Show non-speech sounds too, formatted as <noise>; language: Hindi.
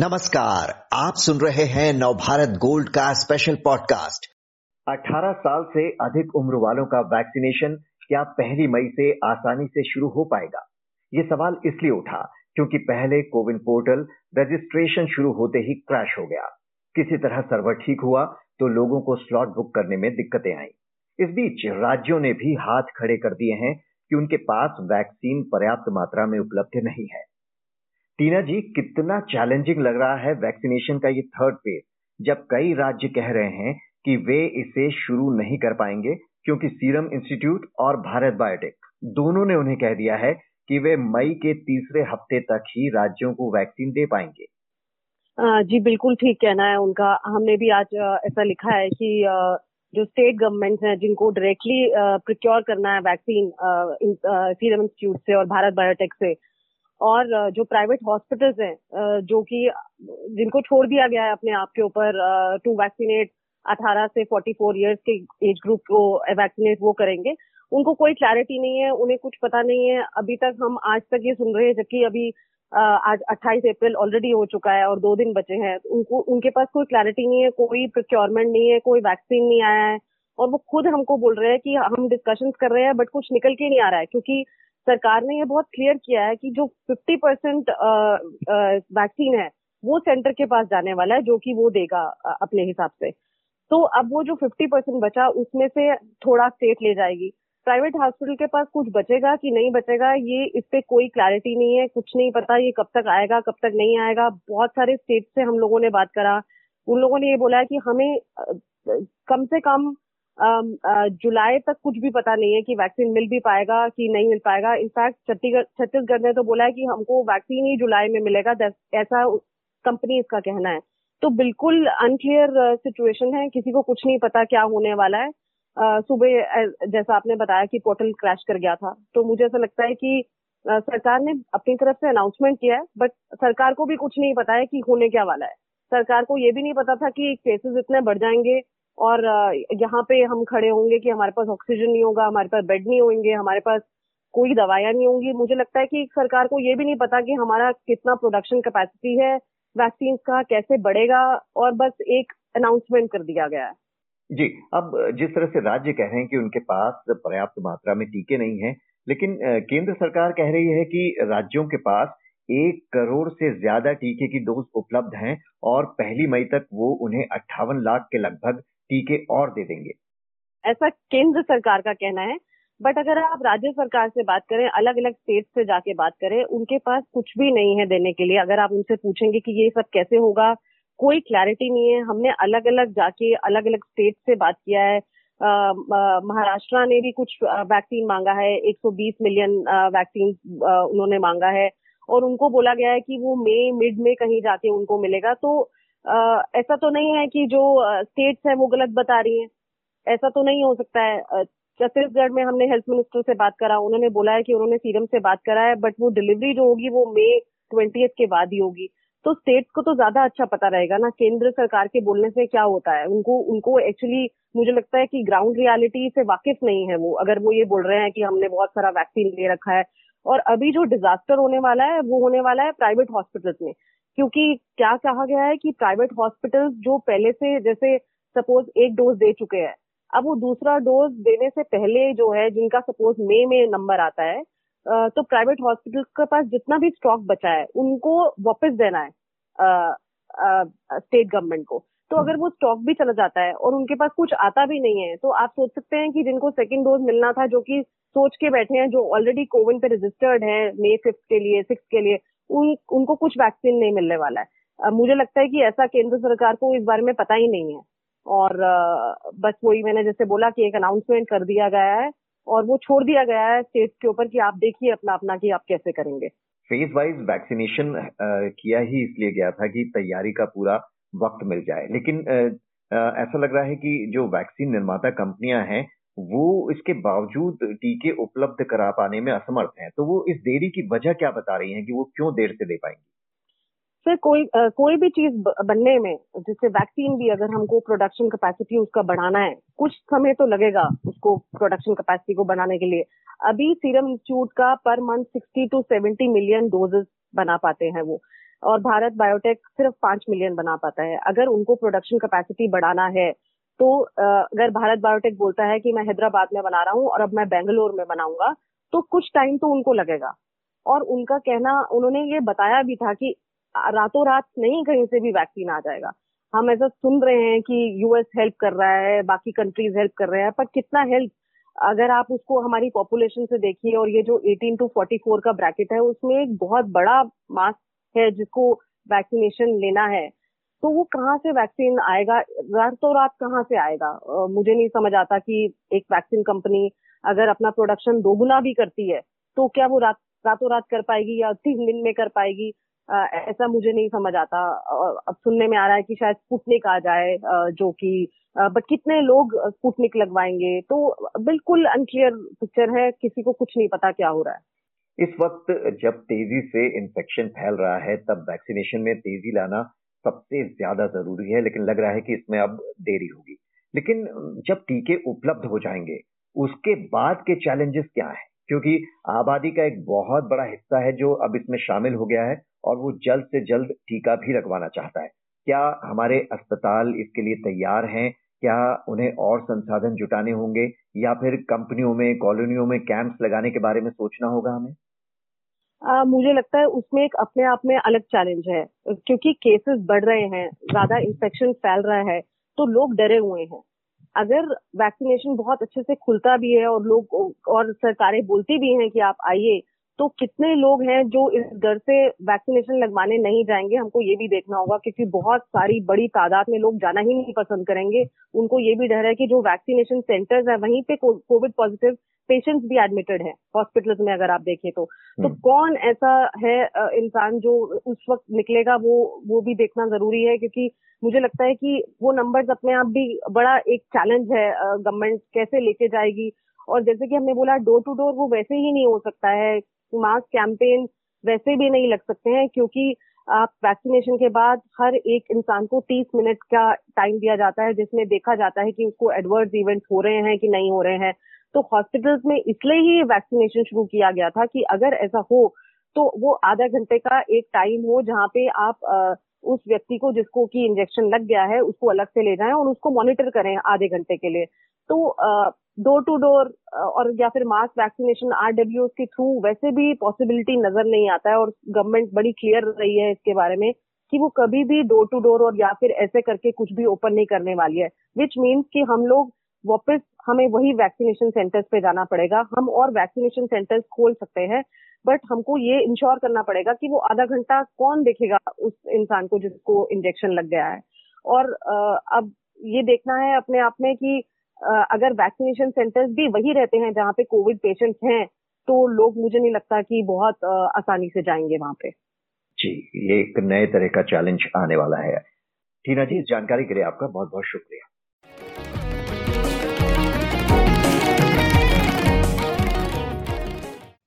नमस्कार, आप सुन रहे हैं नवभारत गोल्ड का स्पेशल पॉडकास्ट 18 साल से अधिक उम्र वालों का वैक्सीनेशन क्या पहली मई से आसानी से शुरू हो पाएगा? ये सवाल इसलिए उठा क्योंकि पहले कोविन पोर्टल रजिस्ट्रेशन शुरू होते ही क्रैश हो गया। किसी तरह सर्वर ठीक हुआ तो लोगों को स्लॉट बुक करने में दिक्कतें आई। इस बीच राज्यों ने भी हाथ खड़े कर दिए हैं कि उनके पास वैक्सीन पर्याप्त मात्रा में उपलब्ध नहीं है। टीना जी, कितना चैलेंजिंग लग रहा है वैक्सीनेशन का ये थर्ड फ़ेज़ जब कई राज्य कह रहे हैं कि वे इसे शुरू नहीं कर पाएँगे, क्योंकि सीरम इंस्टीट्यूट और भारत बायोटेक दोनों ने उन्हें कह दिया है कि वे मई के तीसरे हफ़्ते तक ही राज्यों को वैक्सीन दे पाएँगे। जी, बिल्कुल ठीक कहना है उनका। हमने भी आज ऐसा लिखा है कि जो स्टेट गवर्नमेंट हैं, जिनको डायरेक्टली प्रिक्योर करना है वैक्सीन सीरम इंस्टीट्यूट से और भारत बायोटेक से और जो प्राइवेट हॉस्पिटल्स हैं जो कि, जिनको छोड़ दिया गया है अपने आप के ऊपर टू वैक्सीनेट 18 से 44 इयर्स के एज ग्रुप को वैक्सीनेट वो करेंगे, उनको कोई क्लैरिटी नहीं है, उन्हें कुछ पता नहीं है। अभी तक हम आज तक ये सुन रहे हैं, जबकि अभी आज 28 अप्रैल ऑलरेडी हो चुका है और दो दिन बचे हैं, उनको, उनके पास कोई क्लैरिटी नहीं है, कोई प्रोक्योरमेंट नहीं है, कोई वैक्सीन नहीं आया है। और वो खुद हमको बोल रहे हैं कि हम डिस्कशन कर रहे हैं बट कुछ निकल के नहीं आ रहा है, क्योंकि सरकार ने ये बहुत क्लियर किया है कि जो 50 परसेंट वैक्सीन है, वो सेंटर के पास जाने वाला है, जो कि वो देगा अपने हिसाब से। तो अब वो जो 50 परसेंट बचा, उसमें से थोड़ा स्टेट ले जाएगी। प्राइवेट हॉस्पिटल के पास कुछ बचेगा कि नहीं बचेगा, ये इस पे कोई क्लैरिटी नहीं है, कुछ नहीं पता ये कब तक आएगा, कब तक नहीं आएगा। बहुत सारे स्टेट से हम लोगों ने बात करा। उन लोगों ने ये बोला कि हमें कम से कम जुलाई तक कुछ भी पता नहीं है कि वैक्सीन मिल भी पाएगा कि नहीं मिल पाएगा। इनफैक्ट छत्तीसगढ़ छत्तीसगढ़ ने तो बोला है कि हमको वैक्सीन ही जुलाई में मिलेगा ऐसा कंपनी इसका कहना है। तो बिल्कुल अनक्लियर सिचुएशन है, किसी को कुछ नहीं पता क्या होने वाला है। सुबह जैसा आपने बताया कि पोर्टल क्रैश कर गया था। तो मुझे ऐसा लगता है कि सरकार ने अपनी तरफ़ से अनाउंसमेंट किया है बट सरकार को भी कुछ नहीं पता है कि होने क्या वाला है। सरकार को ये भी नहीं पता था कि केसेस इतने बढ़ जाएँगे और यहाँ पे हम खड़े होंगे कि हमारे पास ऑक्सीजन नहीं होगा, हमारे पास बेड नहीं होंगे, हमारे पास कोई दवाइयाँ नहीं होंगी। मुझे लगता है कि सरकार को ये भी नहीं पता कि हमारा कितना प्रोडक्शन कैपेसिटी है वैक्सीन का कैसे बढ़ेगा, और बस एक अनाउंसमेंट कर दिया गया है। जी, अब जिस तरह से राज्य कह रहे हैं कि उनके पास पर्याप्त मात्रा में टीके नहीं है, लेकिन केंद्र सरकार कह रही है कि राज्यों के पास एक करोड़ से ज़्यादा टीके की डोज उपलब्ध हैं, और पहली मई तक वो उन्हें अट्ठावन लाख के लगभग टीके और दे देंगे। ऐसा केंद्र सरकार का कहना है बट अगर आप राज्य सरकार से बात करें अलग अलग स्टेट से जाके बात करें, उनके पास कुछ भी नहीं है देने के लिए। अगर आप उनसे पूछेंगे कि ये सब कैसे होगा, कोई क्लैरिटी नहीं है। हमने अलग अलग जाके अलग अलग स्टेट से बात किया है। महाराष्ट्र ने भी कुछ वैक्सीन मांगा है। 120 मिलियन वैक्सीन उन्होंने मांगा है। और उनको बोला गया है कि वो मई मिड में कहीं जाके उनको मिलेगा। तो ऐसा तो नहीं है कि जो स्टेट्स है वो गलत बता रही हैं। ऐसा तो नहीं हो सकता है। छत्तीसगढ़ में हमने हेल्थ मिनिस्टर से बात करा, उन्होंने बोला है कि उन्होंने सीरम से बात करा है बट वो डिलीवरी जो होगी वो मई ट्वेंटी के बाद ही होगी। तो स्टेट्स को तो ज़्यादा अच्छा पता रहेगा ना, केंद्र सरकार के बोलने से क्या होता है? उनको उनको एक्चुअली मुझे लगता है कि ग्राउंड रियलिटी से वाकिफ नहीं है वो, अगर वो ये बोल रहे हैं कि हमने बहुत सारा वैक्सीन ले रखा है। और अभी जो डिजास्टर होने वाला है, वो होने वाला है प्राइवेट हॉस्पिटल्स में। क्योंकि क्या कहा गया है कि प्राइवेट हॉस्पिटल्स जो पहले से जैसे सपोज़ एक डोज दे चुके हैं अब वो दूसरा डोज देने से पहले जो है जिनका सपोज़ मई में नंबर आता है तो प्राइवेट हॉस्पिटल के पास जितना भी स्टॉक बचा है उनको वापस देना है स्टेट गवर्नमेंट को। तो अगर वो स्टॉक भी चला जाता है और उनके पास कुछ आता भी नहीं है तो आप सोच सकते हैं कि जिनको सेकेंड डोज मिलना था जो कि सोच के बैठे हैं जो ऑलरेडी कोविन पे रजिस्टर्ड है मे फिफ्थ के लिए सिक्स के लिए उन, उनको कुछ वैक्सीन नहीं मिलने वाला है। मुझे लगता है कि ऐसा केंद्र सरकार को इस बारे में पता ही नहीं है। और बस वही मैंने जैसे बोला कि एक अनाउंसमेंट कर दिया गया है और वो छोड़ दिया गया है स्टेट के ऊपर कि आप देखिए अपना अपना कि आप कैसे करेंगे। फ़ेज़ वाइज वैक्सीनेशन किया ही इसलिए गया था कि तैयारी का पूरा वक्त मिल जाए। लेकिन ऐसा लग रहा है कि जो वैक्सीन निर्माता कंपनियाँ हैं वो इसके बावजूद टीके उपलब्ध करा पाने में असमर्थ हैं। तो वो इस देरी की वजह क्या बता रही हैं कि वो क्यों देर से दे पाएँगी? सर कोई आ, कोई भी चीज़ बनने में जैसे वैक्सीन भी अगर हमको प्रोडक्शन कैपेसिटी उसका बढ़ाना है कुछ समय तो लगेगा उसको प्रोडक्शन कैपेसिटी को बढ़ाने के लिए। अभी सीरम इंस्टीट्यूट का per month 60 to 70 million doses बना पाते हैं वो। और भारत बायोटेक सिर्फ़ पाँच मिलियन बना पाता है। अगर उनको प्रोडक्शन कैपेसिटी बढ़ाना है तो अगर भारत बायोटेक बोलता है कि मैं हैदराबाद में बना रहा हूँ और अब मैं बेंगलोर में बनाऊँगा तो कुछ टाइम तो उनको लगेगा। और उनका कहना, उन्होंने ये बताया भी था कि रातों रात नहीं कहीं से भी वैक्सीन आ जाएगा। हम ऐसा सुन रहे हैं कि यूएस हेल्प कर रहा है, बाकी कंट्रीज़ हेल्प कर रहे हैं, पर कितना हेल्प अगर आप उसको हमारी पॉपुलेशन से देखिए और ये जो 18 टू 44 का ब्रैकेट है, उसमें एक बहुत बड़ा मास है जिसको वैक्सीनेशन लेना है। तो वो कहाँ से वैक्सीन आएगा? रातों रात कहाँ से आएगा? मुझे नहीं समझ आता कि एक वैक्सीन कंपनी अगर अपना प्रोडक्शन दोगुना भी करती है तो क्या वो रात रातों रात कर पाएगी या <laughs> तीन दिन में कर पाएगी? आ, ऐसा मुझे नहीं समझ आता। अब सुनने में आ रहा है कि शायद स्पुटनिक आ जाए जो कि बट कितने लोग स्पुटनिक लगवाएँगे? तो बिल्कुल अनक्लियर पिक्चर है किसी को कुछ नहीं पता क्या हो रहा है। इस वक्त जब तेज़ी से इन्फेक्शन फैल रहा है तब वैक्सीनेशन में तेज़ी लाना सबसे ज़्यादा ज़रूरी है, लेकिन लग रहा है कि इसमें अब देरी होगी। लेकिन, जब टीके उपलब्ध हो जाएँगे, उसके बाद के चैलेंजेस क्या है? क्योंकि आबादी का एक बहुत बड़ा हिस्सा है जो अब इसमें शामिल हो गया है, और वो जल्द से जल्द टीका भी लगवाना चाहता है। क्या हमारे अस्पताल इसके लिए तैयार हैं? क्या उन्हें और संसाधन जुटाने होंगे? या फिर कंपनियों में, कॉलोनियों में कैंप्स लगाने के बारे में सोचना होगा हमें? आ, मुझे लगता है उसमें एक अपने आप में अलग चैलेंज है क्योंकि केसेस बढ़ रहे हैं ज़्यादा इन्फेक्शन फैल रहा है तो लोग डरे हुए हैं। अगर वैक्सीनेशन बहुत अच्छे से खुलता भी है और लोग और सरकारें बोलती भी हैं कि आप आइए तो कितने लोग हैं जो इस डर से वैक्सीनेशन लगवाने नहीं जाएँगे? हमको ये भी देखना होगा क्योंकि बहुत सारी बड़ी तादाद में लोग जाना ही नहीं पसंद करेंगे। उनको ये भी डर है कि जो वैक्सीनेशन सेंटर्स है वहीं पे कोविड पॉजिटिव पेशेंट्स भी एडमिटेड है हॉस्पिटल्स में अगर आप देखें तो। तो हम्म। कौन ऐसा है इंसान जो उस वक्त निकलेगा वो वो भी देखना ज़रूरी है क्योंकि मुझे लगता है कि वो नंबर्स अपने आप भी बड़ा एक चैलेंज है गवर्नमेंट कैसे लेके जाएगी। और जैसे कि हमने बोला डोर टू डोर वो वैसे ही नहीं हो सकता है। मास कैंपेन वैसे भी नहीं लग सकते हैं क्योंकि आप वैक्सीनेशन के बाद हर एक इंसान को 30 मिनट का टाइम दिया जाता है जिसमें देखा जाता है कि उसको एडवर्स इवेंट हो रहे हैं कि नहीं हो रहे हैं। तो हॉस्पिटल्स में इसलिए ही वैक्सीनेशन शुरू किया गया था कि अगर ऐसा हो तो वो आधा घंटे का एक टाइम हो जहाँ पे आप आ, उस व्यक्ति को जिसको की इंजेक्शन लग गया है उसको अलग से ले जाएँ और उसको मॉनिटर करें आधे घंटे के लिए। तो डोर टू डोर और या फिर मास वैक्सीनेशन आरडब्ल्यू के थ्रू वैसे भी पॉसिबिलिटी नज़र नहीं आता है और गवर्नमेंट बड़ी क्लियर रही है इसके बारे में कि वो कभी भी डोर टू डोर और या फिर ऐसे करके कुछ भी ओपन नहीं करने वाली है विच मीन्स कि हम लोग वापस हमें वही वैक्सीनेशन सेंटर्स पे जाना पड़ेगा। हम और वैक्सीनेशन सेंटर्स खोल सकते हैं बट हमको ये इंश्योर करना पड़ेगा कि वो आधा घंटा कौन देखेगा उस इंसान को जिसको इंजेक्शन लग गया है। और अब ये देखना है अपने आप में कि अगर वैक्सीनेशन सेंटर्स भी वही रहते हैं जहाँ पे कोविड पेशेंट्स हैं तो लोग, मुझे नहीं लगता कि बहुत आसानी से जाएँगे वहाँ पे। जी, ये एक नए तरह का चैलेंज आने वाला है। टीना जी, इस जानकारी के लिए आपका बहुत बहुत शुक्रिया।